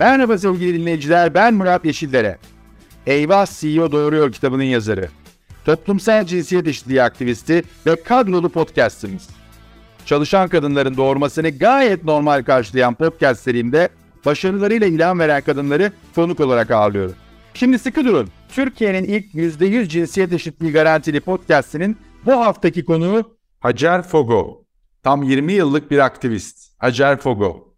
Merhaba sevgili dinleyiciler, ben Murat Yeşillere. Eyvah CEO Doğuruyor kitabının yazarı. Toplumsal cinsiyet eşitliği aktivisti ve kadrolu podcastimiz. Çalışan kadınların doğurmasını gayet normal karşılayan podcast serimde başarılarıyla ilham veren kadınları konuk olarak ağırlıyorum. Şimdi sıkı durun. Türkiye'nin ilk %100 cinsiyet eşitliği garantili podcastinin bu haftaki konuğu Hacer Fogo. Tam 20 yıllık bir aktivist. Hacer Fogo.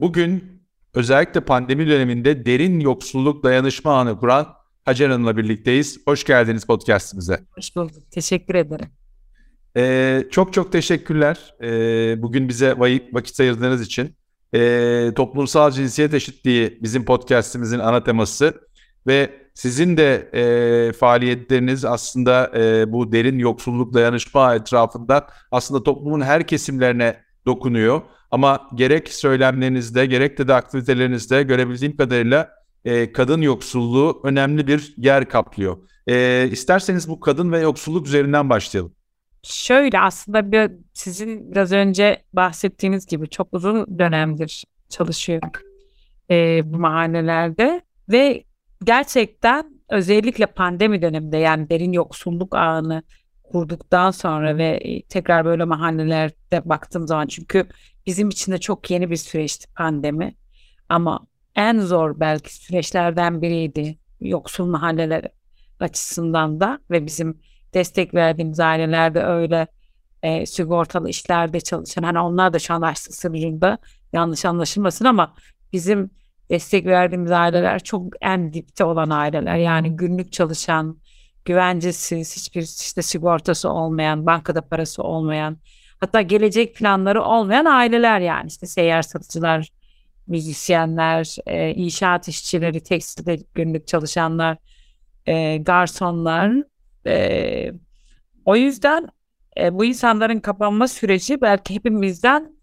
Bugün özellikle pandemi döneminde derin yoksulluk dayanışma ağını kuran Hacer Hanım'la birlikteyiz. Hoş geldiniz podcastimize. Hoş bulduk. Teşekkür ederim. Ee, çok çok teşekkürler. Ee, bugün bize vakit ayırdığınız için. Ee, toplumsal cinsiyet eşitliği bizim podcastimizin ana teması ve sizin de e, faaliyetleriniz aslında e, bu derin yoksulluk dayanışma etrafında aslında toplumun her kesimlerine dokunuyor. Ama gerek söylemlerinizde gerek de, de aktivitelerinizde görebildiğim kadarıyla e, kadın yoksulluğu önemli bir yer kaplıyor. E, isterseniz bu kadın ve yoksulluk üzerinden başlayalım. Şöyle aslında bir, sizin biraz önce bahsettiğiniz gibi çok uzun dönemdir çalışıyorum e, bu mahallelerde ve gerçekten özellikle pandemi döneminde yani derin yoksulluk ağını kurduktan sonra ve e, tekrar böyle mahallelerde baktığım zaman çünkü bizim için de çok yeni bir süreçti pandemi ama en zor belki süreçlerden biriydi yoksul mahalleler açısından da ve bizim destek verdiğimiz ailelerde öyle e, sigortalı işlerde çalışan hani onlar da şu an açlık sınırında yanlış anlaşılmasın ama bizim destek verdiğimiz aileler çok en dipte olan aileler. Yani günlük çalışan, güvencesiz, hiçbir işte sigortası olmayan, bankada parası olmayan, hatta gelecek planları olmayan aileler yani işte seyyar satıcılar, müzisyenler, e, inşaat işçileri, tekstilde günlük çalışanlar, e, garsonlar. E, o yüzden e, bu insanların kapanma süreci belki hepimizden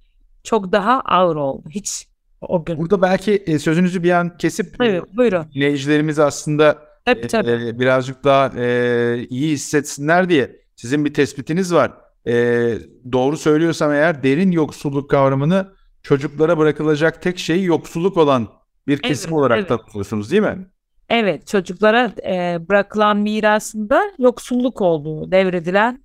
çok daha ağır oldu. Hiç o gün. Burada belki e, sözünüzü bir an kesip evet, buyurun. dinleyicilerimiz aslında tabii, tabii. E, birazcık daha e, iyi hissetsinler diye sizin bir tespitiniz var. E, doğru söylüyorsam eğer derin yoksulluk kavramını çocuklara bırakılacak tek şey yoksulluk olan bir kesim evet, olarak evet. tanımlıyorsunuz değil mi? Evet çocuklara e, bırakılan mirasında yoksulluk olduğu devredilen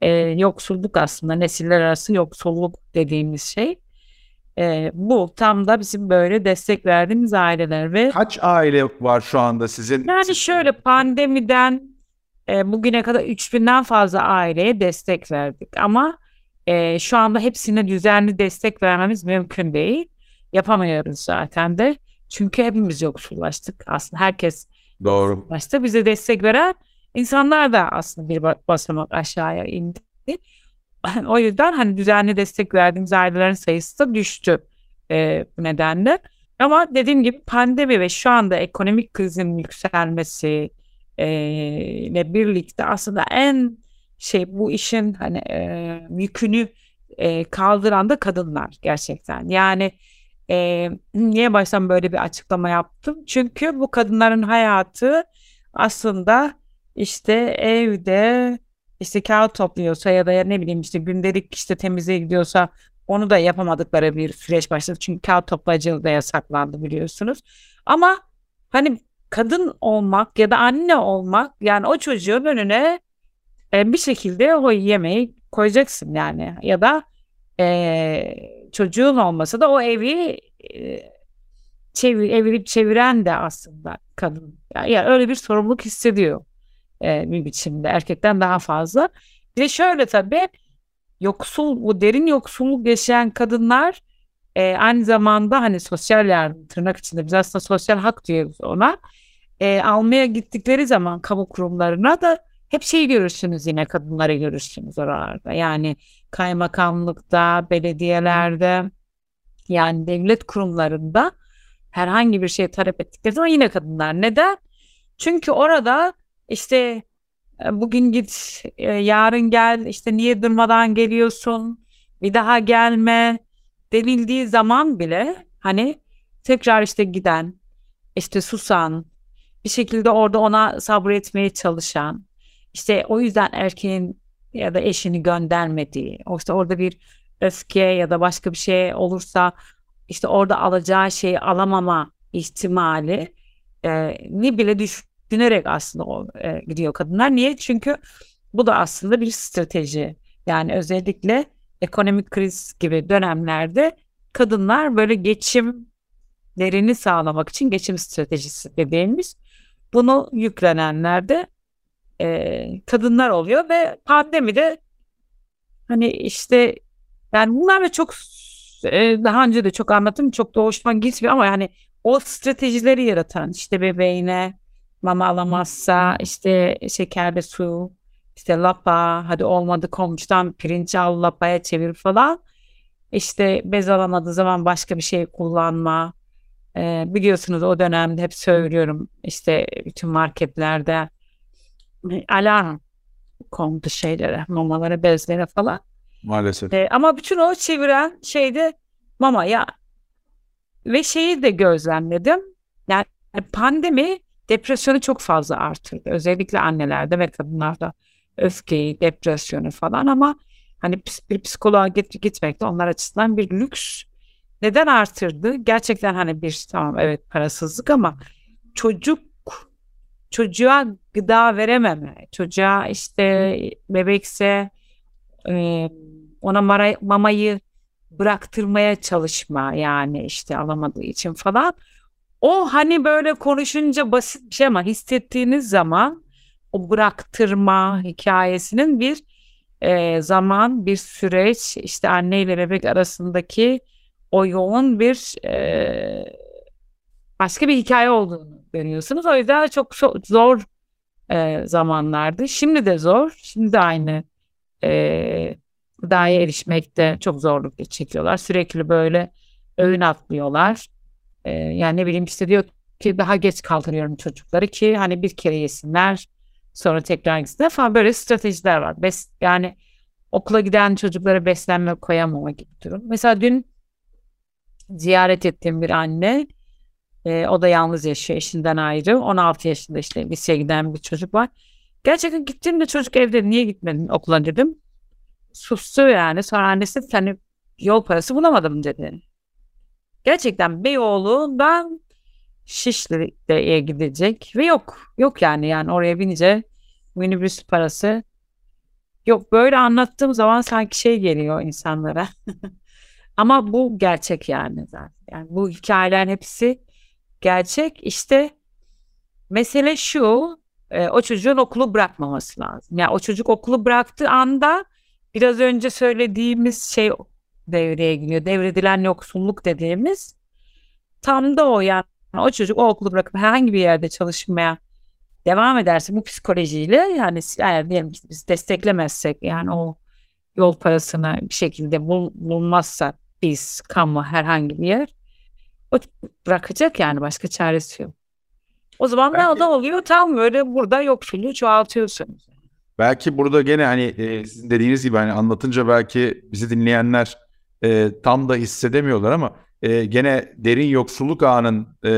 e, yoksulluk aslında nesiller arası yoksulluk dediğimiz şey. E, bu tam da bizim böyle destek verdiğimiz aileler ve kaç aile var şu anda sizin? Yani şöyle pandemiden e, bugüne kadar 3000'den fazla aileye destek verdik ama e, şu anda hepsine düzenli destek vermemiz mümkün değil. Yapamıyoruz zaten de. Çünkü hepimiz yoksullaştık. Aslında herkes Doğru. Başta bize destek veren insanlar da aslında bir basamak aşağıya indi. o yüzden hani düzenli destek verdiğimiz ailelerin sayısı da düştü e, nedenle. Ama dediğim gibi pandemi ve şu anda ekonomik krizin yükselmesi e, ile birlikte aslında en şey bu işin hani e, yükünü e, kaldıran da kadınlar gerçekten. Yani e, niye baştan böyle bir açıklama yaptım? Çünkü bu kadınların hayatı aslında işte evde işte kağıt topluyorsa ya da ne bileyim işte gündelik işte temizliğe gidiyorsa onu da yapamadıkları bir süreç başladı. Çünkü kağıt toplayıcılığı da yasaklandı biliyorsunuz. Ama hani kadın olmak ya da anne olmak yani o çocuğun önüne e, bir şekilde o yemeği koyacaksın yani ya da e, çocuğun olmasa da o evi e, çevir, evirip çeviren de aslında kadın. Yani öyle bir sorumluluk hissediyor e, bir biçimde erkekten daha fazla. Bir de şöyle tabii yoksul bu derin yoksulluk yaşayan kadınlar e, aynı zamanda hani sosyal yardım tırnak içinde biz aslında sosyal hak diyoruz ona e, almaya gittikleri zaman kamu kurumlarına da hep şey görürsünüz yine kadınları görürsünüz oralarda. Yani kaymakamlıkta, belediyelerde yani devlet kurumlarında herhangi bir şey talep ettikleri zaman yine kadınlar. Neden? Çünkü orada işte e, bugün git, e, yarın gel, işte niye durmadan geliyorsun, bir daha gelme denildiği zaman bile hani tekrar işte giden, işte susan, bir şekilde orada ona sabretmeye çalışan, işte o yüzden erkeğin ya da eşini göndermediği, işte orada bir öfke ya da başka bir şey olursa işte orada alacağı şeyi alamama ihtimali e, ni bile düşünerek aslında o, e, gidiyor kadınlar. Niye? Çünkü bu da aslında bir strateji. Yani özellikle ekonomik kriz gibi dönemlerde kadınlar böyle geçimlerini sağlamak için geçim stratejisi bebeğimiz. Bunu yüklenenler de e, kadınlar oluyor ve pandemide hani işte yani bunlar da çok e, daha önce de çok anlattım çok da hoşuma gitmiyor ama yani o stratejileri yaratan işte bebeğine mama alamazsa işte şekerli su işte lapa hadi olmadı komşudan pirinç al lapaya çevir falan. İşte bez alamadığı zaman başka bir şey kullanma. Ee, biliyorsunuz o dönemde hep söylüyorum işte bütün marketlerde alarm kondu şeylere mamalara bezlere falan. Maalesef. Ee, ama bütün o çeviren şeyde mama ya ve şeyi de gözlemledim. Yani pandemi depresyonu çok fazla artırdı özellikle annelerde ve kadınlarda öfkeyi, depresyonu falan ama hani bir psikoloğa git, gitmek de onlar açısından bir lüks. Neden artırdı? Gerçekten hani bir tamam evet parasızlık ama çocuk çocuğa gıda verememe, çocuğa işte bebekse e, ona mara, mamayı bıraktırmaya çalışma yani işte alamadığı için falan. O hani böyle konuşunca basit bir şey ama hissettiğiniz zaman o bıraktırma hikayesinin bir e, zaman, bir süreç, işte anne ile bebek arasındaki o yoğun bir e, başka bir hikaye olduğunu görüyorsunuz. O yüzden çok zor e, zamanlardı. Şimdi de zor. Şimdi de aynı e, gıdaya erişmekte çok zorluk çekiyorlar. Sürekli böyle öğün atlıyorlar. E, yani ne bileyim işte diyor ki daha geç kaldırıyorum çocukları ki hani bir kere yesinler Sonra tekrar gitsinler falan böyle stratejiler var. Bes, yani okula giden çocuklara beslenme koyamama gibi durum. Mesela dün ziyaret ettiğim bir anne e, o da yalnız yaşıyor eşinden ayrı. 16 yaşında işte liseye giden bir çocuk var. Gerçekten gittiğimde çocuk evde niye gitmedin okula dedim. Sustu yani. Sonra annesi hani yol parası bulamadım dedi. Gerçekten Beyoğlu'ndan Şişli'ye gidecek ve yok. Yok yani yani oraya binince minibüs parası yok. Böyle anlattığım zaman sanki şey geliyor insanlara. Ama bu gerçek yani zaten. Yani bu hikayelerin hepsi gerçek. İşte mesele şu e, o çocuğun okulu bırakmaması lazım. Yani o çocuk okulu bıraktığı anda biraz önce söylediğimiz şey devreye giriyor. Devredilen yoksulluk dediğimiz tam da o yani o çocuk o okulu bırakıp herhangi bir yerde çalışmaya devam ederse bu psikolojiyle yani eğer diyelim ki biz desteklemezsek yani o yol parasını bir şekilde bul, bulmazsa biz kamu herhangi bir yer o bırakacak yani başka çaresi yok. O zaman Belki... ne oluyor? Tam böyle burada yoksulluğu çoğaltıyorsunuz. Belki burada gene hani e, sizin dediğiniz gibi hani anlatınca belki bizi dinleyenler e, tam da hissedemiyorlar ama e, gene derin yoksulluk ağının e,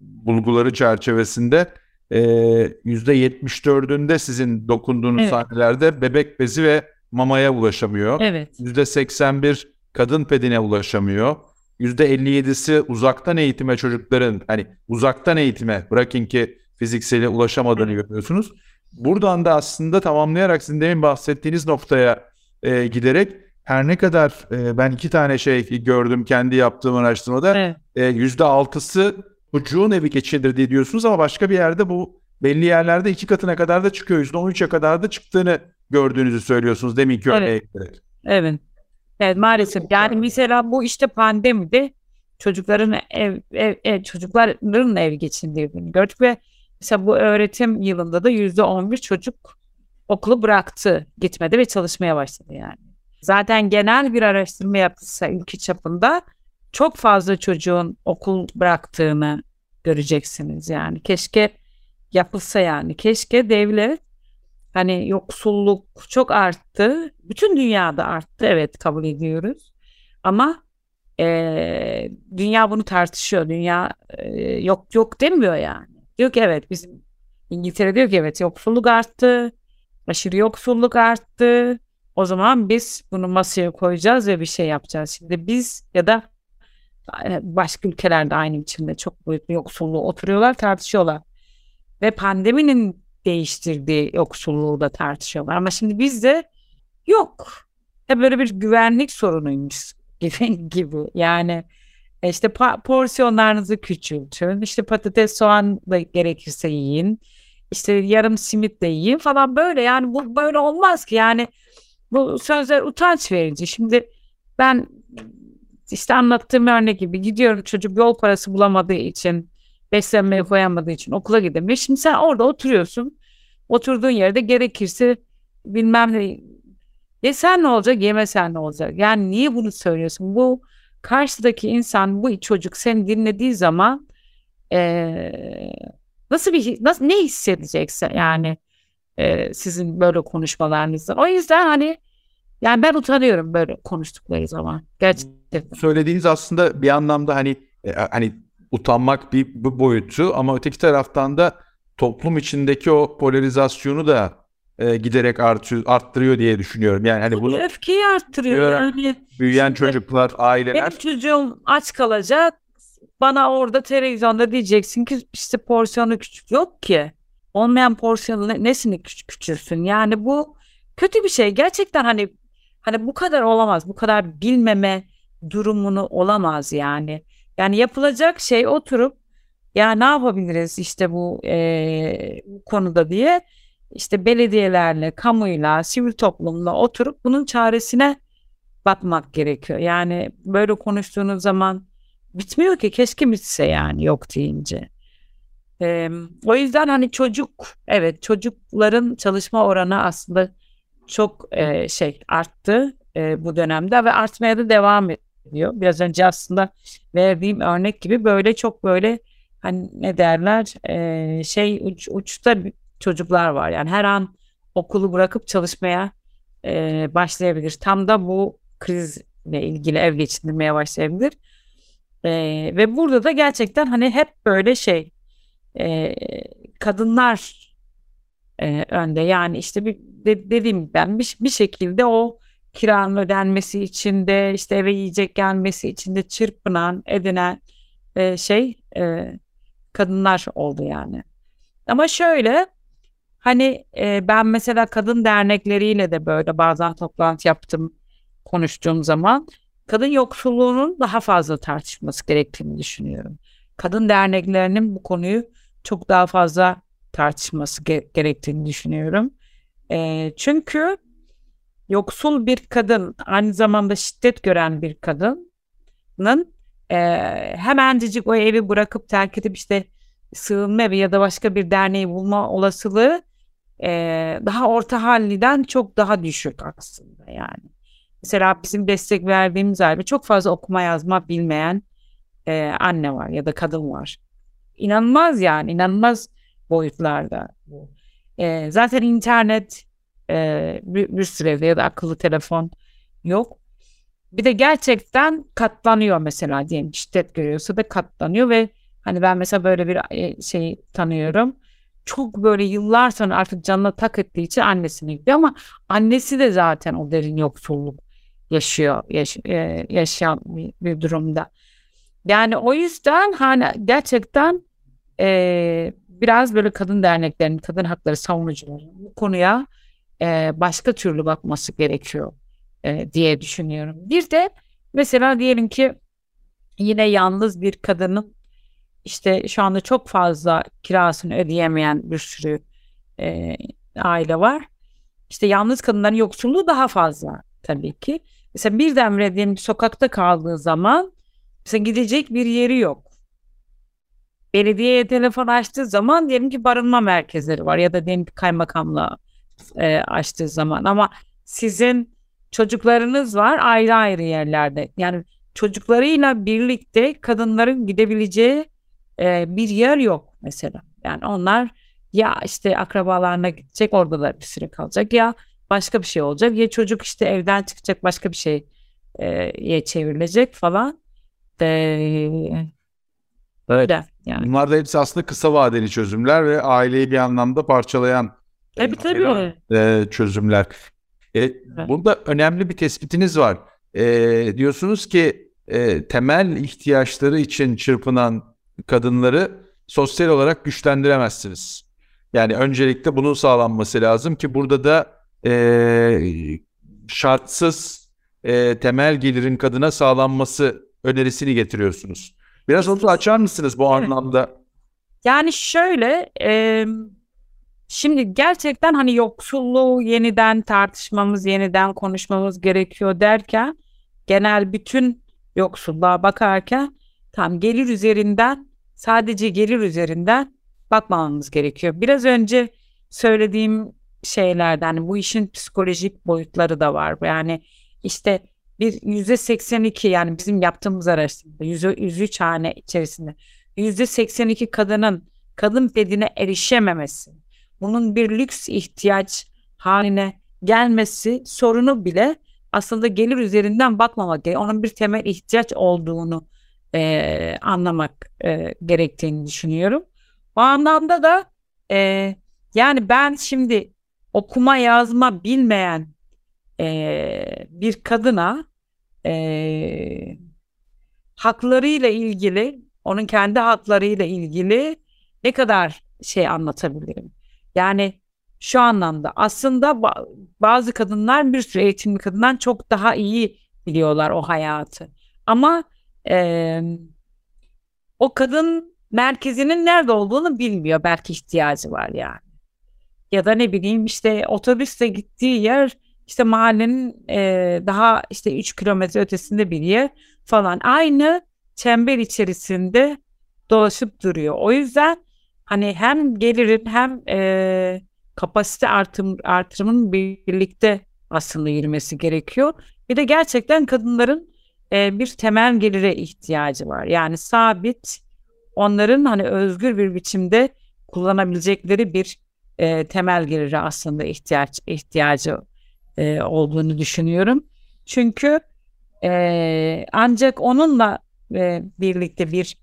bulguları çerçevesinde e, %74'ünde sizin dokunduğunuz evet. sahnelerde bebek bezi ve mamaya ulaşamıyor. Evet. %81 kadın pedine ulaşamıyor. %57'si uzaktan eğitime çocukların hani uzaktan eğitime bırakın ki fizikseli ulaşamadığını görüyorsunuz. Buradan da aslında tamamlayarak sizin demin bahsettiğiniz noktaya e, giderek her ne kadar e, ben iki tane şey gördüm kendi yaptığım araştırmada evet. e, %6'sı çocuğun evi geçindirdiği diyorsunuz ama başka bir yerde bu belli yerlerde iki katına kadar da çıkıyor. %13'e kadar da çıktığını gördüğünüzü söylüyorsunuz deminki evet. örneğe Evet. Evet maalesef. Yani mesela bu işte pandemide çocukların ev, ev, ev çocukların ev geçindirdiğini gördük ve mesela bu öğretim yılında da yüzde on bir çocuk okulu bıraktı, gitmedi ve çalışmaya başladı yani. Zaten genel bir araştırma yapılsa ülke çapında çok fazla çocuğun okul bıraktığını göreceksiniz yani. Keşke yapılsa yani. Keşke devlet hani yoksulluk çok arttı. Bütün dünyada arttı evet kabul ediyoruz. Ama e, dünya bunu tartışıyor. Dünya e, yok yok demiyor yani. Diyor ki evet bizim İngiltere diyor ki evet yoksulluk arttı. Aşırı yoksulluk arttı. O zaman biz bunu masaya koyacağız ve bir şey yapacağız. Şimdi biz ya da e, başka ülkelerde aynı biçimde çok boyutlu yoksulluğu oturuyorlar tartışıyorlar. Ve pandeminin değiştirdiği yoksulluğu da tartışıyorlar. Ama şimdi bizde yok. Hep böyle bir güvenlik sorunuymuş gibi. gibi. Yani e, işte porsiyonlarınızı küçültün. İşte patates soğan da gerekirse yiyin. İşte yarım simit de yiyin falan böyle. Yani bu böyle olmaz ki. Yani bu sözler utanç verici. Şimdi ben işte anlattığım örnek gibi gidiyorum çocuk yol parası bulamadığı için beslenmeye koyamadığı için okula gidemiyor. Şimdi sen orada oturuyorsun. Oturduğun yerde gerekirse bilmem ne yesen ne olacak yemesen ne olacak. Yani niye bunu söylüyorsun? Bu karşıdaki insan bu çocuk seni dinlediği zaman ee, nasıl bir nasıl ne hissedecekse yani e, sizin böyle konuşmalarınızdan. O yüzden hani yani ben utanıyorum böyle konuştukları zaman. Gerçekten. Söylediğiniz aslında bir anlamda hani e, hani utanmak bir, bir boyutu ama öteki taraftan da toplum içindeki o polarizasyonu da e, giderek artıyor, arttırıyor diye düşünüyorum. Yani hani bunu öfkeyi arttırıyor. Yani büyüyen çocuklar, aileler. Benim çocuğum aç kalacak. Bana orada televizyonda diyeceksin ki işte porsiyonu küçük yok ki. Olmayan porsiyonu nesini küçük küçülsün? Yani bu kötü bir şey. Gerçekten hani Hani bu kadar olamaz. Bu kadar bilmeme durumunu olamaz yani. Yani yapılacak şey oturup ya ne yapabiliriz işte bu, e, konuda diye işte belediyelerle, kamuyla, sivil toplumla oturup bunun çaresine bakmak gerekiyor. Yani böyle konuştuğunuz zaman bitmiyor ki keşke bitse yani yok deyince. Ee, o yüzden hani çocuk evet çocukların çalışma oranı aslında çok e, şey arttı e, bu dönemde ve artmaya da devam ediyor. Biraz önce aslında verdiğim örnek gibi böyle çok böyle hani ne derler e, şey uç, uçta çocuklar var. Yani her an okulu bırakıp çalışmaya e, başlayabilir. Tam da bu krizle ilgili ev geçindirmeye başlayabilir. E, ve burada da gerçekten hani hep böyle şey e, kadınlar e, önde. Yani işte bir de, dediğim ben bir, bir şekilde o kiranın ödenmesi için de işte eve yiyecek gelmesi için de çırpınan edinen e, şey e, kadınlar oldu yani. Ama şöyle hani e, ben mesela kadın dernekleriyle de böyle bazen toplantı yaptım konuştuğum zaman kadın yoksulluğunun daha fazla tartışması gerektiğini düşünüyorum. Kadın derneklerinin bu konuyu çok daha fazla tartışması ge- gerektiğini düşünüyorum. E, çünkü yoksul bir kadın aynı zamanda şiddet gören bir kadının e, hemencecik o evi bırakıp terk edip işte sığınma evi ya da başka bir derneği bulma olasılığı e, daha orta halliden çok daha düşük aslında yani. Mesela bizim destek verdiğimiz halde çok fazla okuma yazma bilmeyen e, anne var ya da kadın var. İnanılmaz yani inanılmaz boyutlarda bu. E, zaten internet e, bir, bir sürü evde ya da akıllı telefon yok. Bir de gerçekten katlanıyor mesela diyelim şiddet görüyorsa da katlanıyor ve hani ben mesela böyle bir şey tanıyorum. Çok böyle yıllar sonra artık canına tak ettiği için annesine gidiyor ama annesi de zaten o derin yoksulluk yaşıyor, yaş, e, yaşayan bir, bir durumda. Yani o yüzden hani gerçekten e, biraz böyle kadın derneklerinin, kadın hakları savunucuları bu konuya e, başka türlü bakması gerekiyor e, diye düşünüyorum. Bir de mesela diyelim ki yine yalnız bir kadının işte şu anda çok fazla kirasını ödeyemeyen bir sürü e, aile var. İşte yalnız kadınların yoksulluğu daha fazla tabii ki. Mesela birdenbire diyelim sokakta kaldığı zaman mesela gidecek bir yeri yok belediyeye telefon açtığı zaman diyelim ki barınma merkezleri var ya da diyelim ki kaymakamla e, açtığı zaman ama sizin çocuklarınız var ayrı ayrı yerlerde. Yani çocuklarıyla birlikte kadınların gidebileceği e, bir yer yok mesela. Yani onlar ya işte akrabalarına gidecek orada da bir süre kalacak ya başka bir şey olacak ya çocuk işte evden çıkacak başka bir şey e, çevrilecek falan. De, Böyle yani. Bunlar da hepsi aslında kısa vadeli çözümler ve aileyi bir anlamda parçalayan tabii, tabii. E, çözümler. E, evet. Burada önemli bir tespitiniz var. E, diyorsunuz ki e, temel ihtiyaçları için çırpınan kadınları sosyal olarak güçlendiremezsiniz. Yani öncelikle bunun sağlanması lazım ki burada da e, şartsız e, temel gelirin kadına sağlanması önerisini getiriyorsunuz. Biraz onu açar mısınız bu anlamda? Yani şöyle e, şimdi gerçekten hani yoksulluğu yeniden tartışmamız, yeniden konuşmamız gerekiyor derken genel bütün yoksulluğa bakarken tam gelir üzerinden sadece gelir üzerinden bakmamamız gerekiyor. Biraz önce söylediğim şeylerden yani bu işin psikolojik boyutları da var. Yani işte bir yüzde 82 yani bizim yaptığımız araştırmada yüzde 103 hane içerisinde yüzde 82 kadının kadın bedine erişememesi, bunun bir lüks ihtiyaç haline gelmesi sorunu bile aslında gelir üzerinden bakmamak gerekiyor. Onun bir temel ihtiyaç olduğunu e, anlamak e, gerektiğini düşünüyorum. Bu anlamda da e, yani ben şimdi okuma yazma bilmeyen e, bir kadına e, haklarıyla ilgili onun kendi haklarıyla ilgili ne kadar şey anlatabilirim? Yani şu anlamda aslında bazı kadınlar bir sürü eğitimli kadından çok daha iyi biliyorlar o hayatı. Ama e, o kadın merkezinin nerede olduğunu bilmiyor. Belki ihtiyacı var yani. Ya da ne bileyim işte otobüste gittiği yer işte mahallenin e, daha işte 3 kilometre ötesinde bir yer falan. Aynı çember içerisinde dolaşıp duruyor. O yüzden hani hem gelirin hem e, kapasite artım, artırımının birlikte aslında yürümesi gerekiyor. Bir de gerçekten kadınların e, bir temel gelire ihtiyacı var. Yani sabit onların hani özgür bir biçimde kullanabilecekleri bir e, temel gelire aslında ihtiyaç ihtiyacı e, olduğunu düşünüyorum. Çünkü e, ancak onunla e, birlikte bir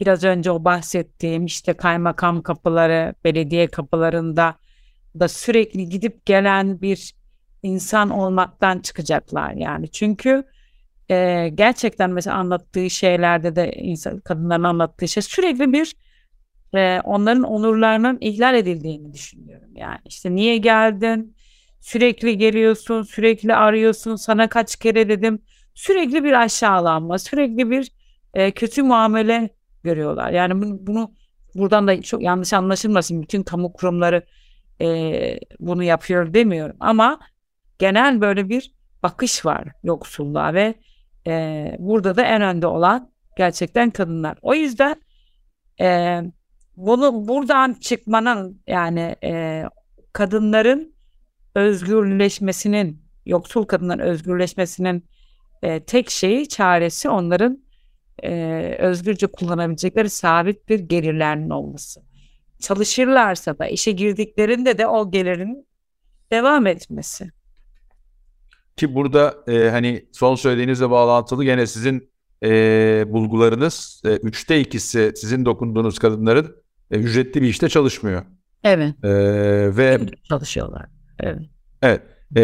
biraz önce o bahsettiğim işte kaymakam kapıları, belediye kapılarında da sürekli gidip gelen bir insan olmaktan çıkacaklar yani. Çünkü e, gerçekten mesela anlattığı şeylerde de insan kadınların anlattığı şey sürekli bir e, onların onurlarının ihlal edildiğini düşünüyorum. Yani işte niye geldin? Sürekli geliyorsun, sürekli arıyorsun. Sana kaç kere dedim. Sürekli bir aşağılanma, sürekli bir e, kötü muamele görüyorlar. Yani bunu, bunu buradan da çok yanlış anlaşılmasın. Bütün kamu kurumları e, bunu yapıyor demiyorum. Ama genel böyle bir bakış var yoksulluğa ve e, burada da en önde olan gerçekten kadınlar. O yüzden e, bunu buradan çıkmanın yani e, kadınların özgürleşmesinin yoksul kadınların özgürleşmesinin e, tek şeyi çaresi onların e, özgürce kullanabilecekleri sabit bir gelirlerinin olması. Çalışırlarsa da işe girdiklerinde de o gelirin devam etmesi. Ki burada e, hani son söylediğinizle bağlantılı gene sizin e, bulgularınız e, üçte ikisi sizin dokunduğunuz kadınların e, ücretli bir işte çalışmıyor. Evet. E, ve çalışıyorlar. Evet. Evet. E,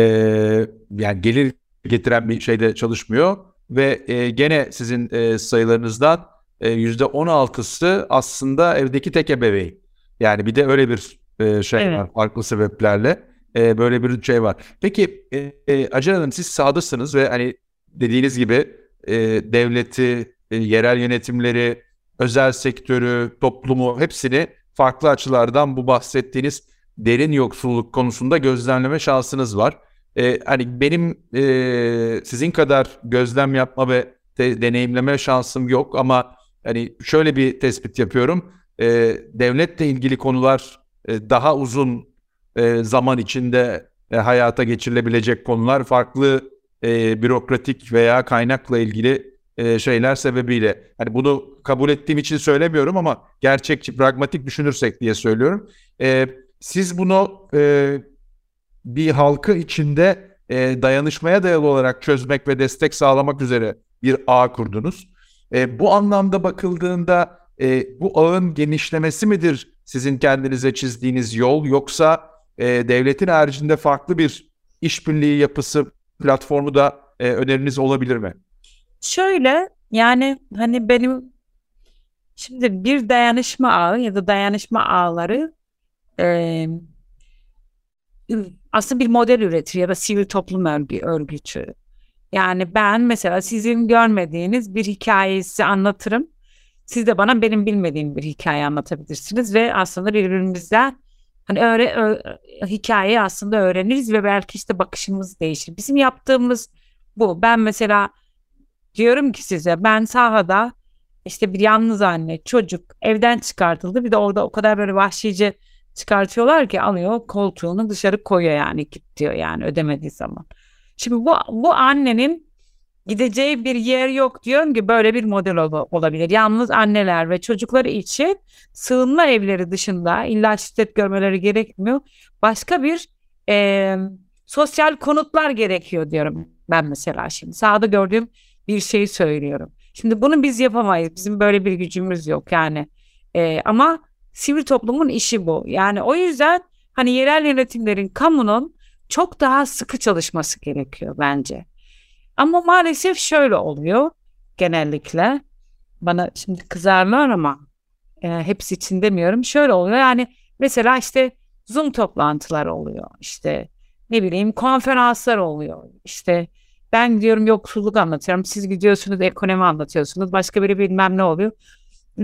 yani gelir getiren bir şeyde çalışmıyor ve e, gene sizin e, sayılarınızdan yüzde on altısı aslında evdeki tek ebeveyn. Yani bir de öyle bir e, şey evet. var farklı sebeplerle e, böyle bir şey var. Peki e, e, Acar Hanım siz sağdasınız ve hani dediğiniz gibi e, devleti, e, yerel yönetimleri, özel sektörü, toplumu hepsini farklı açılardan bu bahsettiğiniz derin yoksulluk konusunda gözlemleme şansınız var. E, hani benim e, sizin kadar gözlem yapma ve de, deneyimleme şansım yok ama hani şöyle bir tespit yapıyorum. E, devletle ilgili konular e, daha uzun e, zaman içinde e, hayata geçirilebilecek konular farklı e, bürokratik veya kaynakla ilgili e, şeyler sebebiyle. Hani bunu kabul ettiğim için söylemiyorum ama gerçekçi, pragmatik düşünürsek diye söylüyorum. E, siz bunu e, bir halkı içinde e, dayanışmaya dayalı olarak çözmek ve destek sağlamak üzere bir ağ kurdunuz. E, bu anlamda bakıldığında e, bu ağın genişlemesi midir sizin kendinize çizdiğiniz yol yoksa e, devletin haricinde farklı bir işbirliği yapısı platformu da e, öneriniz olabilir mi? Şöyle Yani hani benim şimdi bir dayanışma ağı ya da dayanışma ağları e, aslında bir model üretir ya da sivil toplum örgü, örgütü. Yani ben mesela sizin görmediğiniz bir hikayeyi size anlatırım. Siz de bana benim bilmediğim bir hikaye anlatabilirsiniz ve aslında birbirimizden hani öğre, ö, hikayeyi aslında öğreniriz ve belki işte bakışımız değişir. Bizim yaptığımız bu. Ben mesela diyorum ki size ben sahada işte bir yalnız anne çocuk evden çıkartıldı. Bir de orada o kadar böyle vahşice çıkartıyorlar ki alıyor koltuğunu dışarı koyuyor yani git diyor yani ödemediği zaman. Şimdi bu, bu annenin gideceği bir yer yok diyorum ki böyle bir model ol- olabilir. Yalnız anneler ve çocukları için sığınma evleri dışında illa şiddet görmeleri gerekmiyor. Başka bir e, sosyal konutlar gerekiyor diyorum ben mesela şimdi. Sağda gördüğüm bir şeyi söylüyorum. Şimdi bunu biz yapamayız. Bizim böyle bir gücümüz yok yani. E, ama sivil toplumun işi bu. Yani o yüzden hani yerel yönetimlerin, kamunun çok daha sıkı çalışması gerekiyor bence. Ama maalesef şöyle oluyor genellikle. Bana şimdi kızarlar ama e, hepsi için demiyorum. Şöyle oluyor yani mesela işte Zoom toplantılar oluyor. İşte ne bileyim konferanslar oluyor. İşte ben gidiyorum yoksulluk anlatıyorum. Siz gidiyorsunuz ekonomi anlatıyorsunuz. Başka biri bilmem ne oluyor.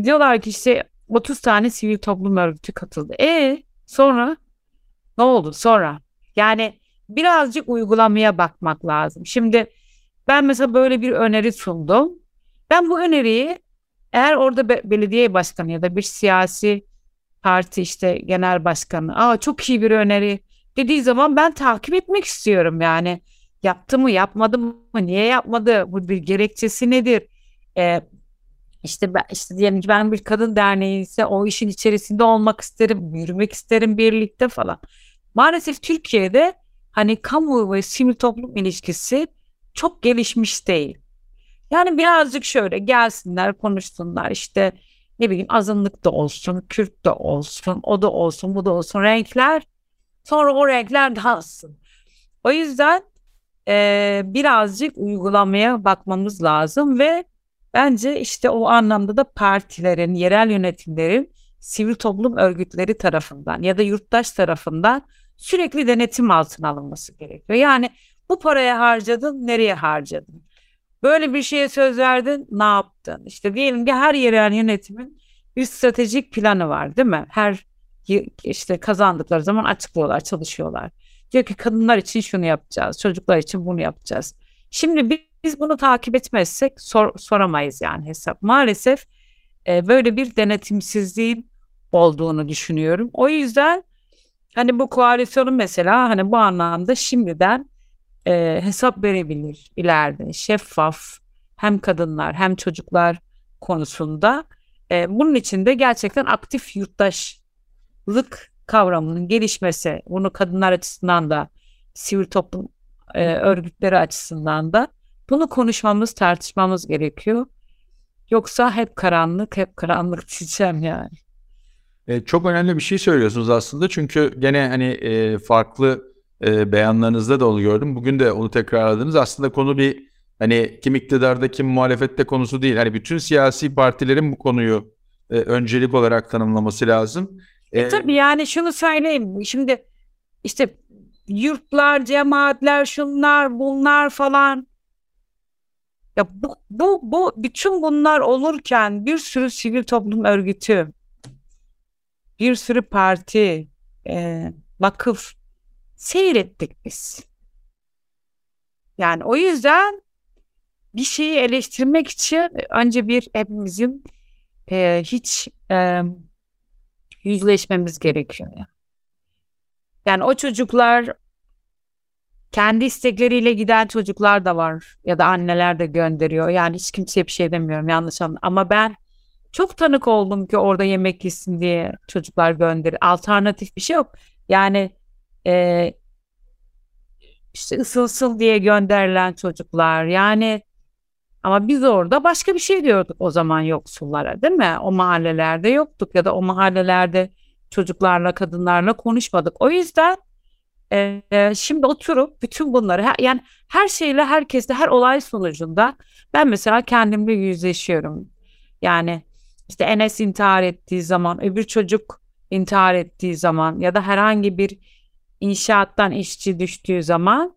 Diyorlar ki işte 30 tane sivil toplum örgütü katıldı. E sonra ne oldu sonra? Yani birazcık uygulamaya bakmak lazım. Şimdi ben mesela böyle bir öneri sundum. Ben bu öneriyi eğer orada be- belediye başkanı ya da bir siyasi parti işte genel başkanı aa çok iyi bir öneri dediği zaman ben takip etmek istiyorum yani yaptı mı yapmadı mı niye yapmadı bu bir gerekçesi nedir ee, işte ben, işte diyelim ki ben bir kadın derneği ise o işin içerisinde olmak isterim yürümek isterim birlikte falan maalesef Türkiye'de hani kamu ve sivil toplum ilişkisi çok gelişmiş değil. Yani birazcık şöyle gelsinler konuşsunlar işte ne bileyim azınlık da olsun, Kürt de olsun, o da olsun, bu da olsun renkler. Sonra o renkler dağılsın. O yüzden e, birazcık uygulamaya bakmamız lazım ve bence işte o anlamda da partilerin, yerel yönetimlerin, sivil toplum örgütleri tarafından ya da yurttaş tarafından sürekli denetim altına alınması gerekiyor. Yani bu paraya harcadın, nereye harcadın? Böyle bir şeye söz verdin, ne yaptın? İşte diyelim ki her yerel yönetimin bir stratejik planı var değil mi? Her işte kazandıkları zaman açıklıyorlar, çalışıyorlar. Diyor ki kadınlar için şunu yapacağız, çocuklar için bunu yapacağız. Şimdi biz bunu takip etmezsek sor, soramayız yani hesap. Maalesef e, böyle bir denetimsizliğin olduğunu düşünüyorum. O yüzden hani bu koalisyonun mesela hani bu anlamda şimdiden e, hesap verebilir ileride şeffaf hem kadınlar hem çocuklar konusunda. E, bunun için de gerçekten aktif yurttaşlık kavramının gelişmesi, bunu kadınlar açısından da sivil toplum e, örgütleri açısından da bunu konuşmamız, tartışmamız gerekiyor. Yoksa hep karanlık, hep karanlık diyeceğim yani. E, çok önemli bir şey söylüyorsunuz aslında çünkü gene hani e, farklı e, beyanlarınızda da onu gördüm. Bugün de onu tekrarladınız. Aslında konu bir hani kim iktidarda kim muhalefette konusu değil. Hani bütün siyasi partilerin bu konuyu e, öncelik olarak tanımlaması lazım. E, e, tabii yani şunu söyleyeyim. Şimdi işte yurtlar, cemaatler, şunlar, bunlar falan. Ya bu, bu, bu bütün bunlar olurken bir sürü sivil toplum örgütü, bir sürü parti, e, vakıf seyrettik biz. Yani o yüzden bir şeyi eleştirmek için önce bir hepimizin e, hiç e, yüzleşmemiz gerekiyor. Yani o çocuklar kendi istekleriyle giden çocuklar da var ya da anneler de gönderiyor. Yani hiç kimseye bir şey demiyorum yanlış anladım. Ama ben çok tanık oldum ki orada yemek yesin diye çocuklar gönderiyor. Alternatif bir şey yok. Yani e, işte ısılsın diye gönderilen çocuklar yani ama biz orada başka bir şey diyorduk o zaman yoksullara değil mi? O mahallelerde yoktuk ya da o mahallelerde çocuklarla kadınlarla konuşmadık. O yüzden e, e, şimdi oturup bütün bunları yani her şeyle herkesle her olay sonucunda ben mesela kendimle yüzleşiyorum. Yani işte Enes intihar ettiği zaman öbür çocuk intihar ettiği zaman ya da herhangi bir inşaattan işçi düştüğü zaman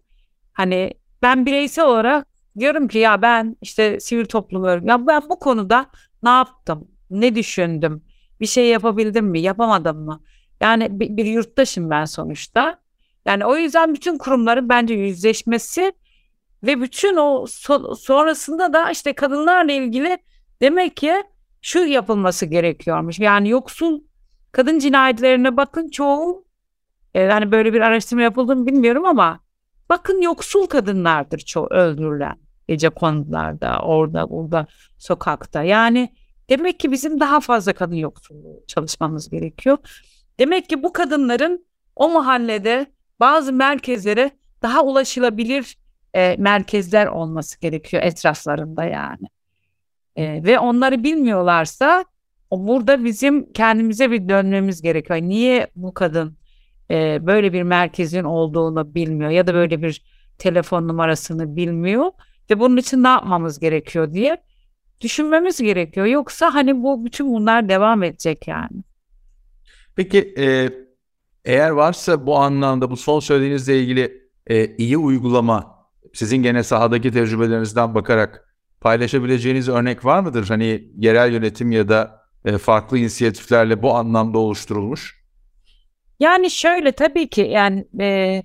hani ben bireysel olarak diyorum ki ya ben işte sivil toplum örgütü ya ben bu konuda ne yaptım? Ne düşündüm? Bir şey yapabildim mi? Yapamadım mı? Yani bir, bir yurttaşım ben sonuçta. Yani o yüzden bütün kurumların bence yüzleşmesi ve bütün o so- sonrasında da işte kadınlarla ilgili demek ki şu yapılması gerekiyormuş. Yani yoksul kadın cinayetlerine bakın çoğu e, yani böyle bir araştırma yapıldı mı bilmiyorum ama bakın yoksul kadınlardır çoğu öldürülen gece konularda orada burada sokakta. Yani demek ki bizim daha fazla kadın yoksulluğu çalışmamız gerekiyor. Demek ki bu kadınların o mahallede bazı merkezlere daha ulaşılabilir e, merkezler olması gerekiyor etraflarında yani. E, ve onları bilmiyorlarsa burada bizim kendimize bir dönmemiz gerekiyor. Niye bu kadın e, böyle bir merkezin olduğunu bilmiyor ya da böyle bir telefon numarasını bilmiyor ve bunun için ne yapmamız gerekiyor diye düşünmemiz gerekiyor. Yoksa hani bu bütün bunlar devam edecek yani. Peki e, eğer varsa bu anlamda bu son söylediğinizle ilgili e, iyi uygulama sizin gene sahadaki tecrübelerinizden bakarak paylaşabileceğiniz örnek var mıdır? Hani yerel yönetim ya da e, farklı inisiyatiflerle bu anlamda oluşturulmuş. Yani şöyle tabii ki yani e,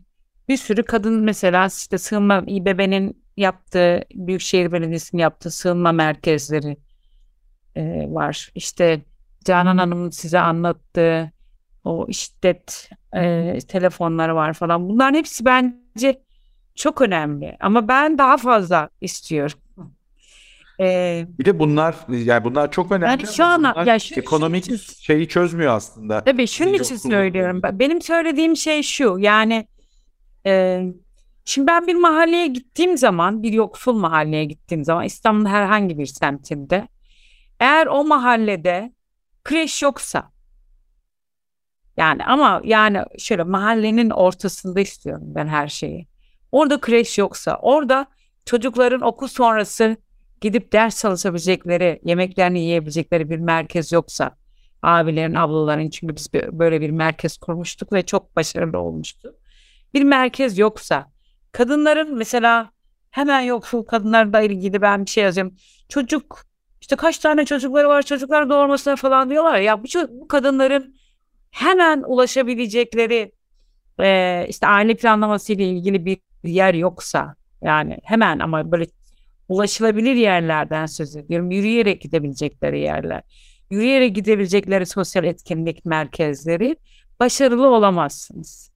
bir sürü kadın mesela işte sığınma İBB'nin yaptığı Büyükşehir Belediyesi'nin yaptığı sığınma merkezleri e, var. İşte Canan Hanım'ın size anlattığı o şiddet e, telefonları var falan. Bunların hepsi bence çok önemli. Ama ben daha fazla istiyorum. Ee, bir de bunlar yani bunlar çok önemli. Yani şu an ya şu, ekonomik şu, şeyi çözmüyor aslında. Tabii şunun için söylüyorum. Benim söylediğim şey şu. Yani e, şimdi ben bir mahalleye gittiğim zaman, bir yoksul mahalleye gittiğim zaman İstanbul'un herhangi bir semtinde eğer o mahallede kreş yoksa yani ama yani şöyle mahallenin ortasında istiyorum ben her şeyi. Orada kreş yoksa, orada çocukların okul sonrası gidip ders çalışabilecekleri, yemeklerini yiyebilecekleri bir merkez yoksa, abilerin, ablaların çünkü biz böyle bir merkez kurmuştuk ve çok başarılı olmuştu. Bir merkez yoksa, kadınların mesela hemen yoksul kadınlarla ilgili ben bir şey yazıyorum. Çocuk işte kaç tane çocukları var çocuklar doğurmasına falan diyorlar ya bu, bu kadınların hemen ulaşabilecekleri e, işte aile planlaması ile ilgili bir yer yoksa yani hemen ama böyle ulaşılabilir yerlerden söz ediyorum. Yürüyerek gidebilecekleri yerler. Yürüyerek gidebilecekleri sosyal etkinlik merkezleri başarılı olamazsınız.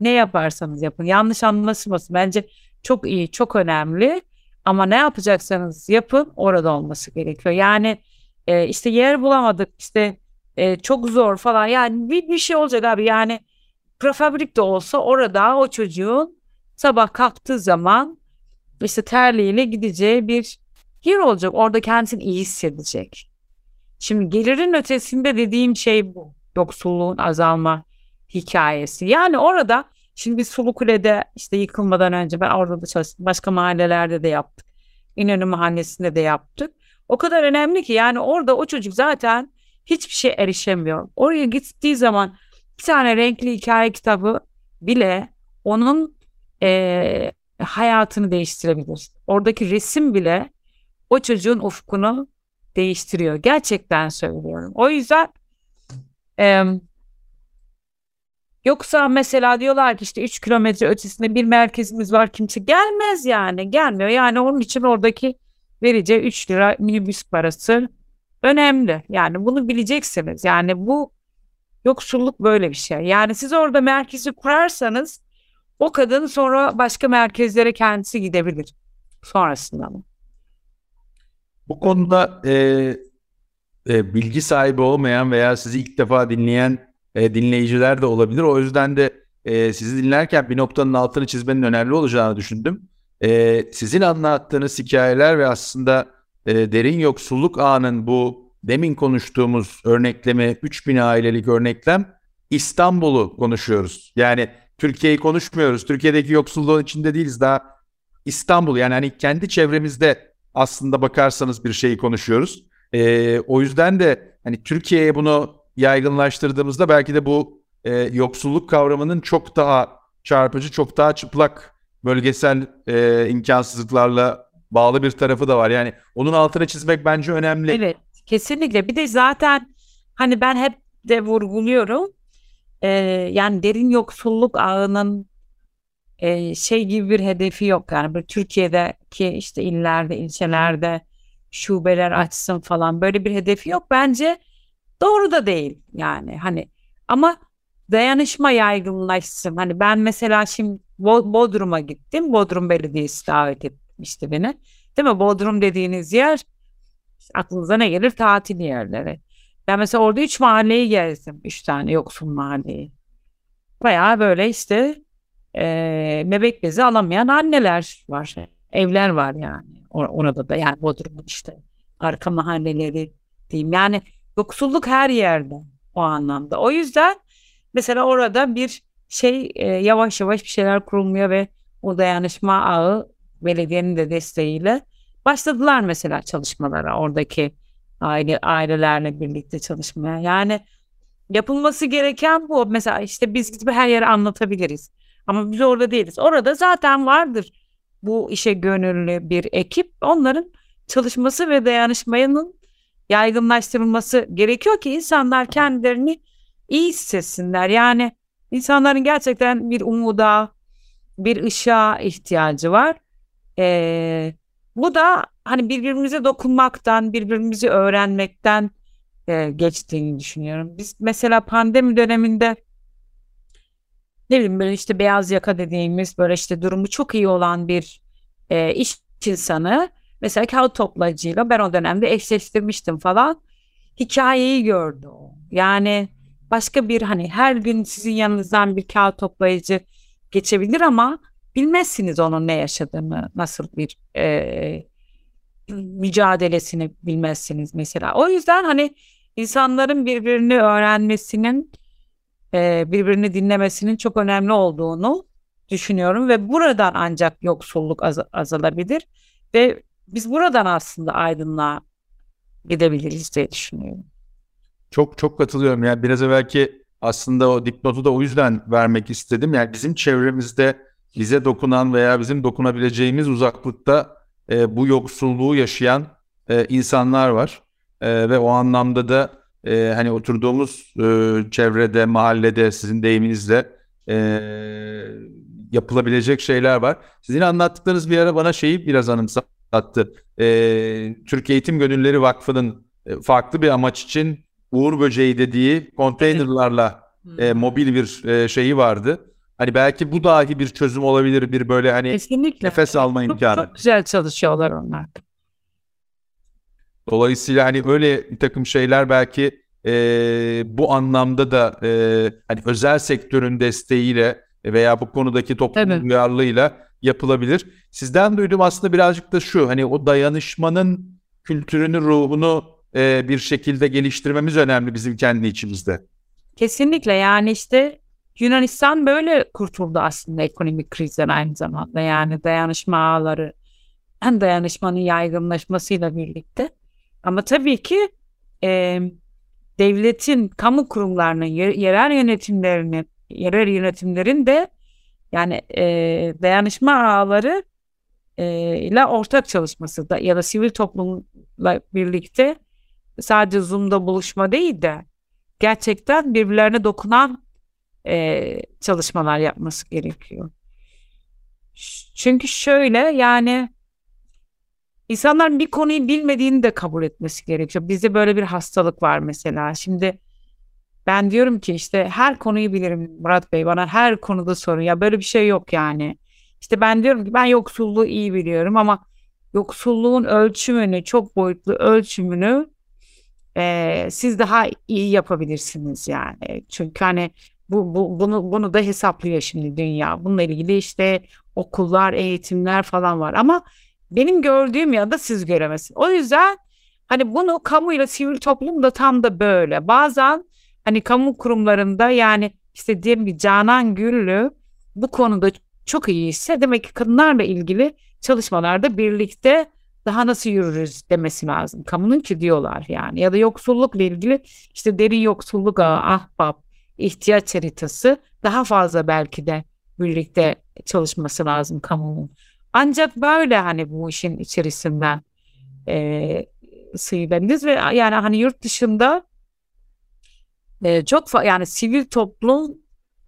Ne yaparsanız yapın. Yanlış anlaşılmasın. Bence çok iyi, çok önemli. Ama ne yapacaksanız yapın orada olması gerekiyor. Yani e, işte yer bulamadık, işte e, çok zor falan. Yani bir, bir şey olacak abi. Yani prefabrik de olsa orada o çocuğun sabah kalktığı zaman işte terliğiyle gideceği bir yer olacak. Orada kendisini iyi hissedecek. Şimdi gelirin ötesinde dediğim şey bu. Yoksulluğun azalma hikayesi. Yani orada şimdi biz Sulukule'de işte yıkılmadan önce ben orada da çalıştım. Başka mahallelerde de yaptık. İnönü Mahallesi'nde de yaptık. O kadar önemli ki yani orada o çocuk zaten hiçbir şey erişemiyor. Oraya gittiği zaman bir tane renkli hikaye kitabı bile onun e, hayatını değiştirebilir. Oradaki resim bile o çocuğun ufkunu değiştiriyor. Gerçekten söylüyorum. O yüzden e, yoksa mesela diyorlar ki işte 3 kilometre ötesinde bir merkezimiz var kimse gelmez yani gelmiyor. Yani onun için oradaki vereceği 3 lira minibüs parası önemli. Yani bunu bileceksiniz. Yani bu yoksulluk böyle bir şey. Yani siz orada merkezi kurarsanız o kadın sonra başka merkezlere kendisi gidebilir sonrasında? Bu konuda e, e, bilgi sahibi olmayan veya sizi ilk defa dinleyen e, dinleyiciler de olabilir. O yüzden de e, sizi dinlerken bir noktanın altını çizmenin önemli olacağını düşündüm. E, sizin anlattığınız hikayeler ve aslında e, derin yoksulluk anın bu demin konuştuğumuz örnekleme 3000 ailelik örneklem İstanbul'u konuşuyoruz. Yani Türkiye'yi konuşmuyoruz. Türkiye'deki yoksulluğun içinde değiliz daha İstanbul yani hani kendi çevremizde aslında bakarsanız bir şeyi konuşuyoruz. Ee, o yüzden de hani Türkiye'ye bunu yaygınlaştırdığımızda belki de bu e, yoksulluk kavramının çok daha çarpıcı, çok daha çıplak bölgesel e, imkansızlıklarla bağlı bir tarafı da var. Yani onun altına çizmek bence önemli. Evet, kesinlikle. Bir de zaten hani ben hep de vurguluyorum. E, yani derin yoksulluk ağının e, şey gibi bir hedefi yok. Yani böyle Türkiye'deki işte illerde, ilçelerde şubeler açsın falan böyle bir hedefi yok. Bence doğru da değil yani hani ama dayanışma yaygınlaşsın. Hani ben mesela şimdi Bodrum'a gittim. Bodrum Belediyesi davet etmişti beni. Değil mi? Bodrum dediğiniz yer aklınıza ne gelir? Tatil yerleri. Ben mesela orada üç mahalleyi gezdim. Üç tane yoksul mahalleyi. Bayağı böyle işte e, bebek bezi alamayan anneler var. Evler var yani. Or- orada da yani Bodrum'un işte arka mahalleleri diyeyim. Yani yoksulluk her yerde o anlamda. O yüzden mesela orada bir şey e, yavaş yavaş bir şeyler kurulmuyor ve o dayanışma ağı belediyenin de desteğiyle başladılar mesela çalışmalara oradaki aile ailelerle birlikte çalışmaya. Yani yapılması gereken bu. Mesela işte biz gidip her yere anlatabiliriz. Ama biz orada değiliz. Orada zaten vardır bu işe gönüllü bir ekip. Onların çalışması ve dayanışmanın yaygınlaştırılması gerekiyor ki insanlar kendilerini iyi hissetsinler. Yani insanların gerçekten bir umuda, bir ışığa ihtiyacı var. Ee, bu da hani birbirimize dokunmaktan, birbirimizi öğrenmekten e, geçtiğini düşünüyorum. Biz mesela pandemi döneminde ne bileyim böyle işte beyaz yaka dediğimiz böyle işte durumu çok iyi olan bir e, iş insanı mesela kağıt toplayıcıyla ben o dönemde eşleştirmiştim falan hikayeyi gördü o. Yani başka bir hani her gün sizin yanınızdan bir kağıt toplayıcı geçebilir ama bilmezsiniz onun ne yaşadığını, nasıl bir e, mücadelesini bilmezsiniz mesela. O yüzden hani insanların birbirini öğrenmesinin, e, birbirini dinlemesinin çok önemli olduğunu düşünüyorum ve buradan ancak yoksulluk az, azalabilir ve biz buradan aslında aydınlığa gidebiliriz diye düşünüyorum. Çok çok katılıyorum. Yani biraz evvelki aslında o dipnotu da o yüzden vermek istedim. Yani bizim çevremizde bize dokunan veya bizim dokunabileceğimiz uzaklıkta e, bu yoksulluğu yaşayan e, insanlar var. E, ve o anlamda da e, hani oturduğumuz e, çevrede, mahallede sizin deyiminizle e, yapılabilecek şeyler var. Sizin anlattıklarınız bir ara bana şeyi biraz anımsattı. E, Türk Eğitim Gönülleri Vakfı'nın e, farklı bir amaç için Uğur Böceği dediği konteynerlarla e, mobil bir e, şeyi vardı. Hani belki bu dahi bir çözüm olabilir bir böyle hani Kesinlikle. nefes alma imkanı. Çok, çok güzel çalışıyorlar onlar. Dolayısıyla hani öyle bir takım şeyler belki e, bu anlamda da e, hani özel sektörün desteğiyle veya bu konudaki toplumun evet. duyarlılığıyla yapılabilir. Sizden duydum aslında birazcık da şu hani o dayanışmanın kültürünü, ruhunu e, bir şekilde geliştirmemiz önemli bizim kendi içimizde. Kesinlikle yani işte Yunanistan böyle kurtuldu aslında ekonomik krizden aynı zamanda yani dayanışma ağları dayanışmanın yaygınlaşmasıyla birlikte. Ama tabii ki e, devletin, kamu kurumlarının, yerel yönetimlerinin, yerel yönetimlerin de yani e, dayanışma ağları e, ile ortak çalışması da ya da sivil toplumla birlikte sadece Zoom'da buluşma değil de gerçekten birbirlerine dokunan e, çalışmalar yapması gerekiyor. Çünkü şöyle yani insanların bir konuyu bilmediğini de kabul etmesi gerekiyor. Bizde böyle bir hastalık var mesela. Şimdi ben diyorum ki işte her konuyu bilirim Murat Bey bana her konuda sorun ya böyle bir şey yok yani. İşte ben diyorum ki ben yoksulluğu iyi biliyorum ama yoksulluğun ölçümünü çok boyutlu ölçümünü e, siz daha iyi yapabilirsiniz yani. Çünkü hani bu, bu bunu bunu da hesaplıyor şimdi dünya. Bununla ilgili işte okullar, eğitimler falan var ama benim gördüğüm ya da siz göremezsiniz. O yüzden hani bunu kamuyla sivil toplum da tam da böyle. Bazen hani kamu kurumlarında yani işte diyelim ki Canan Güllü bu konuda çok iyiyse demek ki kadınlarla ilgili çalışmalarda birlikte daha nasıl yürürüz demesi lazım. Kamunun ki diyorlar yani. Ya da yoksullukla ilgili işte derin yoksulluk ahbap, ihtiyaç haritası daha fazla belki de birlikte çalışması lazım kamunun. Ancak böyle hani bu işin içerisinden e, sıyrılabiliriz ve yani hani yurt dışında e, çok yani sivil toplum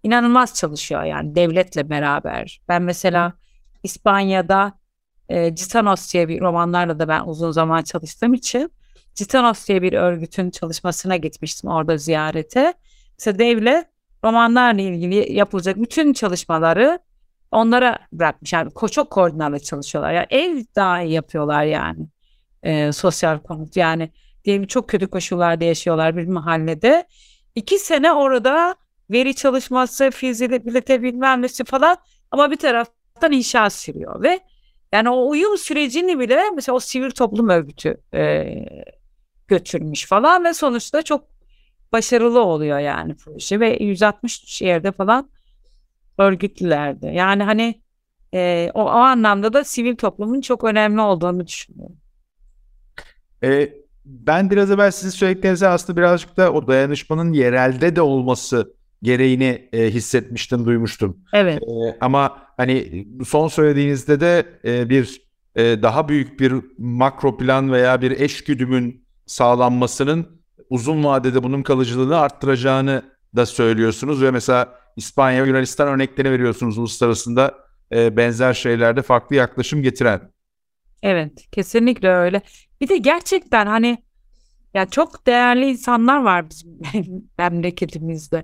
inanılmaz çalışıyor yani devletle beraber. Ben mesela İspanya'da e, Citanos diye bir romanlarla da ben uzun zaman çalıştığım için Citanos diye bir örgütün çalışmasına gitmiştim orada ziyarete. Mesela devlet romanlarla ilgili yapılacak bütün çalışmaları onlara bırakmış. Yani çok koordinatlı çalışıyorlar. Yani ev dahi yapıyorlar yani. E, sosyal konut yani diyelim çok kötü koşullarda yaşıyorlar bir mahallede. İki sene orada veri çalışması, fizibilite bilmem nesi falan ama bir taraftan inşaat sürüyor ve yani o uyum sürecini bile mesela o sivil toplum örgütü e, götürmüş falan ve sonuçta çok başarılı oluyor yani proje ve 160 yerde falan örgütlülerdi. Yani hani e, o, o anlamda da sivil toplumun çok önemli olduğunu düşünüyorum. E, ben biraz evvel sizin söylediklerinize aslında birazcık da o dayanışmanın yerelde de olması gereğini e, hissetmiştim, duymuştum. Evet. E, ama hani son söylediğinizde de e, bir e, daha büyük bir makro plan veya bir eş güdümün sağlanmasının uzun vadede bunun kalıcılığını arttıracağını da söylüyorsunuz ve mesela İspanya ve Yunanistan örneklerini veriyorsunuz uluslararasında e, benzer şeylerde farklı yaklaşım getiren. Evet, kesinlikle öyle. Bir de gerçekten hani ya çok değerli insanlar var bizim memleketimizde.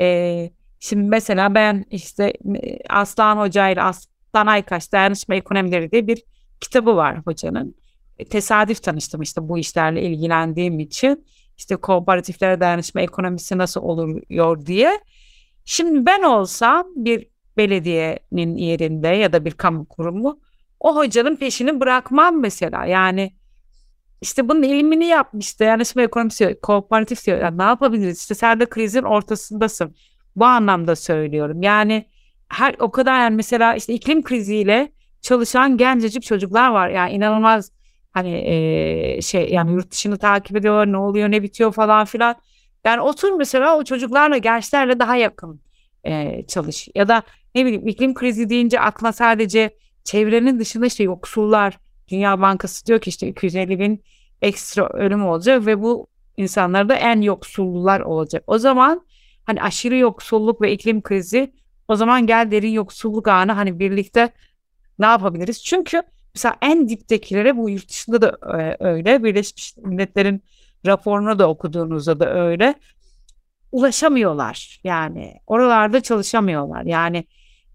Ee, şimdi mesela ben işte Aslan Hoca ile Aslan Aykaş Dayanışma Ekonomileri diye bir kitabı var hocanın. E, tesadüf tanıştım işte bu işlerle ilgilendiğim için. İşte kooperatiflere dayanışma ekonomisi nasıl oluyor diye. Şimdi ben olsam bir belediyenin yerinde ya da bir kamu kurumu o hocanın peşini bırakmam mesela. Yani işte bunun eğimini yapmış dayanışma ekonomisi, kooperatif diyor. Yani ne yapabiliriz? İşte sen de krizin ortasındasın. Bu anlamda söylüyorum. Yani her o kadar yani mesela işte iklim kriziyle çalışan gencecik çocuklar var. Yani inanılmaz hani e, şey yani yurt dışını takip ediyorlar ne oluyor ne bitiyor falan filan. Yani otur mesela o çocuklarla gençlerle daha yakın e, çalış. Ya da ne bileyim iklim krizi deyince aklına sadece çevrenin dışında işte yoksullar. Dünya Bankası diyor ki işte 250 bin ekstra ölüm olacak ve bu insanlar da en yoksullular olacak. O zaman hani aşırı yoksulluk ve iklim krizi o zaman gel derin yoksulluk anı hani birlikte ne yapabiliriz? Çünkü mesela en diptekilere bu yurt dışında da e, öyle. Birleşmiş Milletler'in raporunu da okuduğunuzda da öyle. Ulaşamıyorlar yani. Oralarda çalışamıyorlar. Yani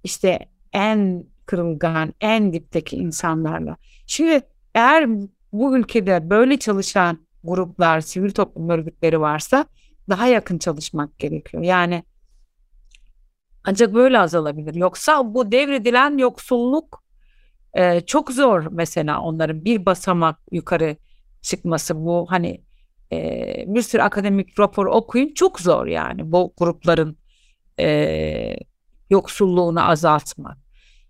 işte en kırılgan, en dipteki insanlarla. Şimdi eğer bu ülkede böyle çalışan gruplar, sivil toplum örgütleri varsa daha yakın çalışmak gerekiyor. Yani ancak böyle azalabilir. Yoksa bu devredilen yoksulluk e, çok zor mesela onların bir basamak yukarı çıkması. Bu hani e, bir sürü akademik rapor okuyun çok zor yani bu grupların e, yoksulluğunu azaltmak.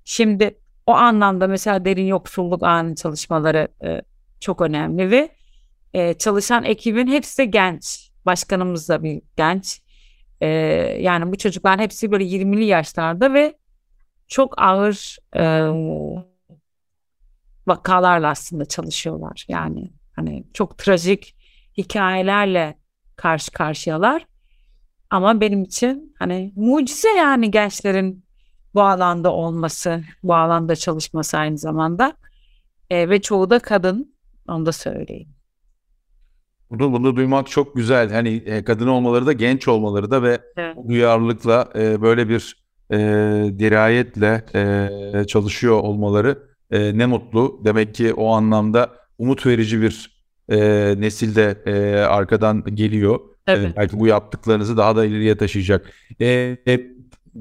Şimdi o anlamda mesela derin yoksulluk anı çalışmaları e, çok önemli ve e, çalışan ekibin hepsi de genç. Başkanımız da bir genç. E, yani bu çocuklar hepsi böyle 20'li yaşlarda ve çok ağır e, vakalarla aslında çalışıyorlar. Yani hani çok trajik hikayelerle karşı karşıyalar. Ama benim için hani mucize yani gençlerin bu alanda olması, bu alanda çalışması aynı zamanda. E, ve çoğu da kadın. Onu da söyleyeyim. Bunu, bunu duymak çok güzel. Hani e, kadın olmaları da genç olmaları da ve evet. duyarlılıkla e, böyle bir e, dirayetle e, çalışıyor olmaları e, ne mutlu. Demek ki o anlamda umut verici bir e, nesil de e, arkadan geliyor. Evet. E, belki bu yaptıklarınızı daha da ileriye taşıyacak. E, e,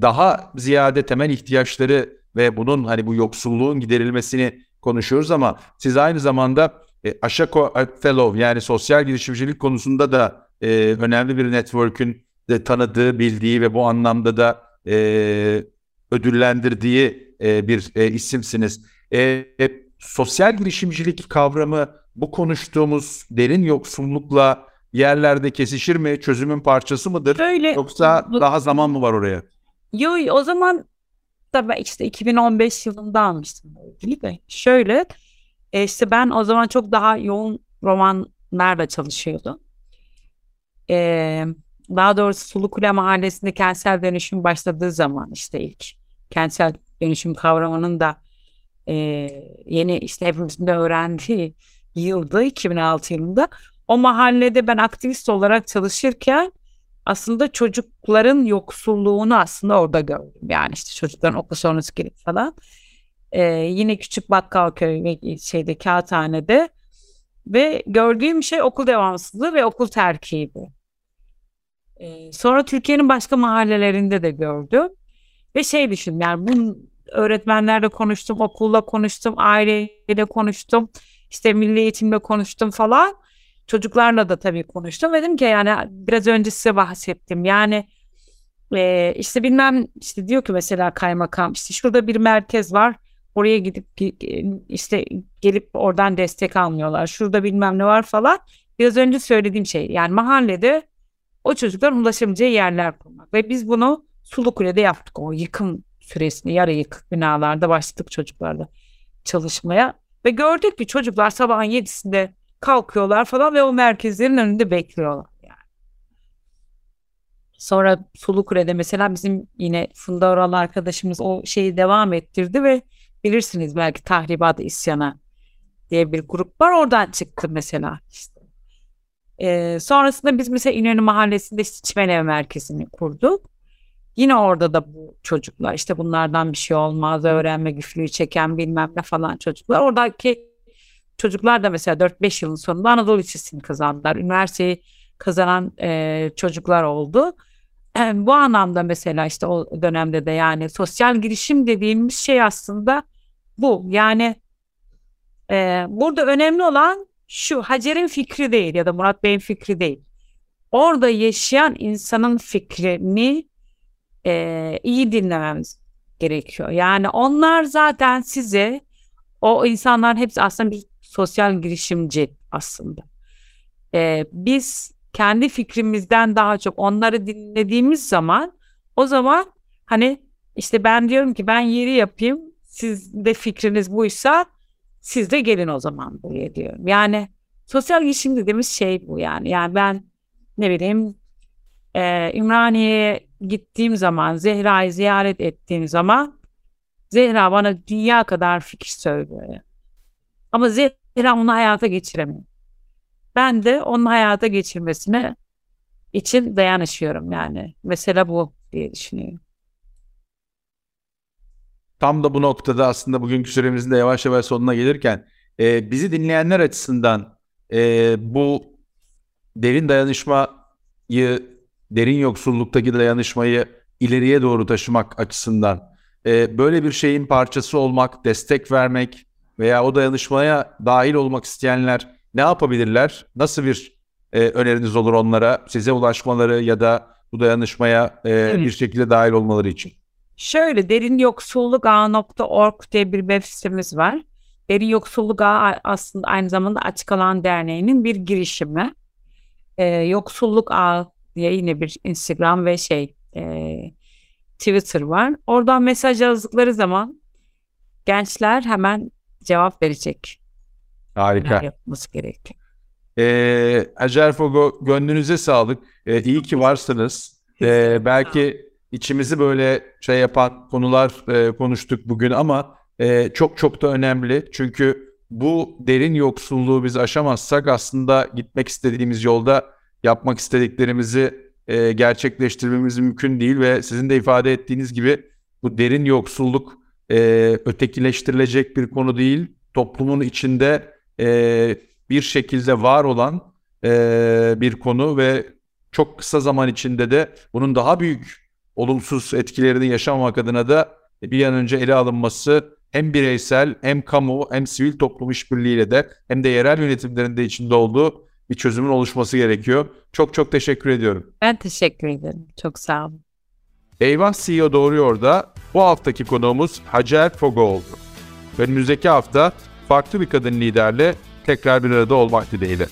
daha ziyade temel ihtiyaçları ve bunun hani bu yoksulluğun giderilmesini konuşuyoruz ama siz aynı zamanda e, Ashako Fellow yani sosyal girişimcilik konusunda da e, önemli bir network'ün de tanıdığı, bildiği ve bu anlamda da e, ödüllendirdiği e, bir e, isimsiniz. E, e, sosyal girişimcilik kavramı bu konuştuğumuz derin yoksullukla yerlerde kesişir mi? Çözümün parçası mıdır? Böyle, Yoksa daha zaman mı var oraya? Yo o zaman da ben işte 2015 yılında almıştım ödülü de. Şöyle e, işte ben o zaman çok daha yoğun romanlarla çalışıyordum. E, daha doğrusu Sulukule Mahallesi'nde kentsel dönüşüm başladığı zaman işte ilk kentsel dönüşüm kavramının da e, yeni işte hepimizin de öğrendiği yıldı 2006 yılında. O mahallede ben aktivist olarak çalışırken aslında çocukların yoksulluğunu aslında orada gördüm. Yani işte çocukların okul sonrası gelip falan. Ee, yine küçük bakkal köy ve şeyde kağıthanede ve gördüğüm şey okul devamsızlığı ve okul terkiydi. Ee, sonra Türkiye'nin başka mahallelerinde de gördüm. Ve şey düşündüm yani bu öğretmenlerle konuştum, okulla konuştum, aileyle konuştum, işte milli eğitimle konuştum falan. Çocuklarla da tabii konuştum. Dedim ki yani biraz önce size bahsettim. Yani e, işte bilmem işte diyor ki mesela kaymakam işte şurada bir merkez var. Oraya gidip işte gelip oradan destek almıyorlar. Şurada bilmem ne var falan. Biraz önce söylediğim şey yani mahallede o çocukların ulaşamayacağı yerler kurmak. Ve biz bunu Sulukule'de yaptık. O yıkım süresini yarı yıkık binalarda başladık çocuklarla çalışmaya. Ve gördük ki çocuklar sabahın yedisinde kalkıyorlar falan ve o merkezlerin önünde bekliyorlar. Yani. Sonra Sulukule'de mesela bizim yine Funda Oral arkadaşımız o şeyi devam ettirdi ve bilirsiniz belki tahribat isyana diye bir grup var oradan çıktı mesela işte. Ee, sonrasında biz mesela İnönü Mahallesi'nde Çimen Ev Merkezi'ni kurduk. Yine orada da bu çocuklar işte bunlardan bir şey olmaz öğrenme güçlüğü çeken bilmem ne falan çocuklar. Oradaki çocuklar da mesela 4-5 yılın sonunda Anadolu Lisesi'ni kazandılar. Üniversiteyi kazanan e, çocuklar oldu. Yani bu anlamda mesela işte o dönemde de yani sosyal girişim dediğimiz şey aslında bu. Yani e, burada önemli olan şu Hacer'in fikri değil ya da Murat Bey'in fikri değil. Orada yaşayan insanın fikrini e, iyi dinlememiz gerekiyor. Yani onlar zaten size o insanların hepsi aslında bir sosyal girişimci aslında. E, biz kendi fikrimizden daha çok onları dinlediğimiz zaman o zaman hani işte ben diyorum ki ben yeri yapayım siz de fikriniz buysa siz de gelin o zaman buraya diyorum. Yani sosyal girişim dediğimiz şey bu yani. Yani ben ne bileyim e, Ümraniye'ye gittiğim zaman, Zehra'yı ziyaret ettiğim zaman Zehra bana dünya kadar fikir söylüyor. Ama Zehra onu hayata geçiremiyor. Ben de onun hayata geçirmesine için dayanışıyorum yani. Mesela bu diye düşünüyorum. Tam da bu noktada aslında bugünkü süremizin de yavaş yavaş sonuna gelirken e, bizi dinleyenler açısından e, bu derin dayanışmayı derin yoksulluktaki dayanışmayı ileriye doğru taşımak açısından e, böyle bir şeyin parçası olmak, destek vermek veya o dayanışmaya dahil olmak isteyenler ne yapabilirler? Nasıl bir e, öneriniz olur onlara? Size ulaşmaları ya da bu dayanışmaya e, evet. bir şekilde dahil olmaları için? Şöyle derin yoksulluk ağı.org diye bir web sitemiz var. Derin Yoksulluk Ağı aslında aynı zamanda Açık Alan Derneği'nin bir girişimi. Ee, yoksulluk Ağı diye yine bir Instagram ve şey e, Twitter var. Oradan mesaj yazdıkları zaman gençler hemen cevap verecek. Harika. yapması gerekiyor. Ee, Acer Fogo gönlünüze sağlık. Ee, iyi ki varsınız. Ee, belki içimizi böyle şey yapan konular e, konuştuk bugün ama e, çok çok da önemli. Çünkü bu derin yoksulluğu biz aşamazsak aslında gitmek istediğimiz yolda yapmak istediklerimizi e, gerçekleştirmemiz mümkün değil ve sizin de ifade ettiğiniz gibi bu derin yoksulluk e, ötekileştirilecek bir konu değil. Toplumun içinde e, bir şekilde var olan e, bir konu ve çok kısa zaman içinde de bunun daha büyük olumsuz etkilerini yaşamamak adına da bir an önce ele alınması hem bireysel hem kamu hem sivil toplum işbirliğiyle de hem de yerel yönetimlerinde içinde olduğu bir çözümün oluşması gerekiyor. Çok çok teşekkür ediyorum. Ben teşekkür ederim. Çok sağ olun. Eyvah CEO Doğruyor da bu haftaki konuğumuz Hacer Fogo oldu. Önümüzdeki hafta farklı bir kadın liderle tekrar bir arada olmak dileğiyle.